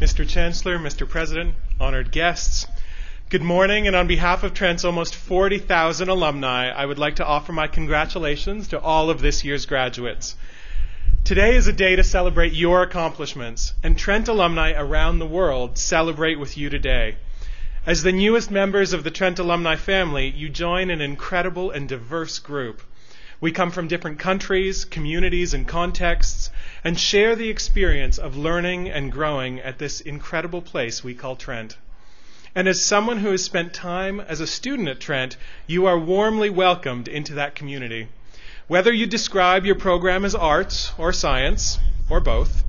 Mr. Chancellor, Mr. President, honored guests, good morning, and on behalf of Trent's almost 40,000 alumni, I would like to offer my congratulations to all of this year's graduates. Today is a day to celebrate your accomplishments, and Trent alumni around the world celebrate with you today. As the newest members of the Trent alumni family, you join an incredible and diverse group. We come from different countries, communities, and contexts, and share the experience of learning and growing at this incredible place we call Trent. And as someone who has spent time as a student at Trent, you are warmly welcomed into that community. Whether you describe your program as arts or science, or both,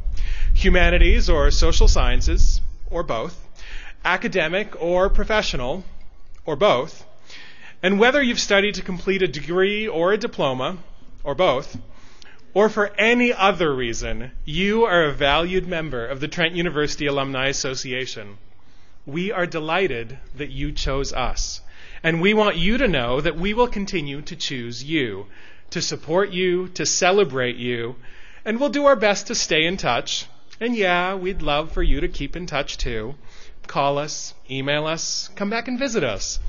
humanities or social sciences, or both, academic or professional, or both, and whether you've studied to complete a degree or a diploma, or both, or for any other reason, you are a valued member of the Trent University Alumni Association. We are delighted that you chose us. And we want you to know that we will continue to choose you, to support you, to celebrate you, and we'll do our best to stay in touch. And yeah, we'd love for you to keep in touch too. Call us, email us, come back and visit us.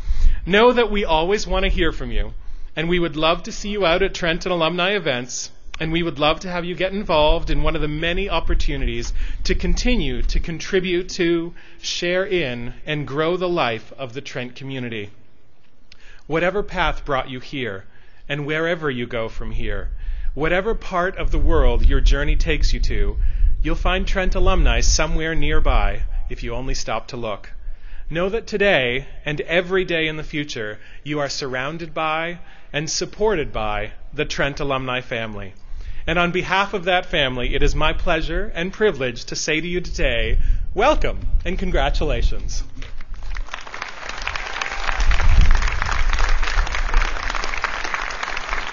Know that we always want to hear from you, and we would love to see you out at Trenton alumni events, and we would love to have you get involved in one of the many opportunities to continue to contribute to, share in, and grow the life of the Trent community. Whatever path brought you here, and wherever you go from here, whatever part of the world your journey takes you to, you'll find Trent alumni somewhere nearby if you only stop to look. Know that today and every day in the future, you are surrounded by and supported by the Trent alumni family. And on behalf of that family, it is my pleasure and privilege to say to you today, welcome and congratulations.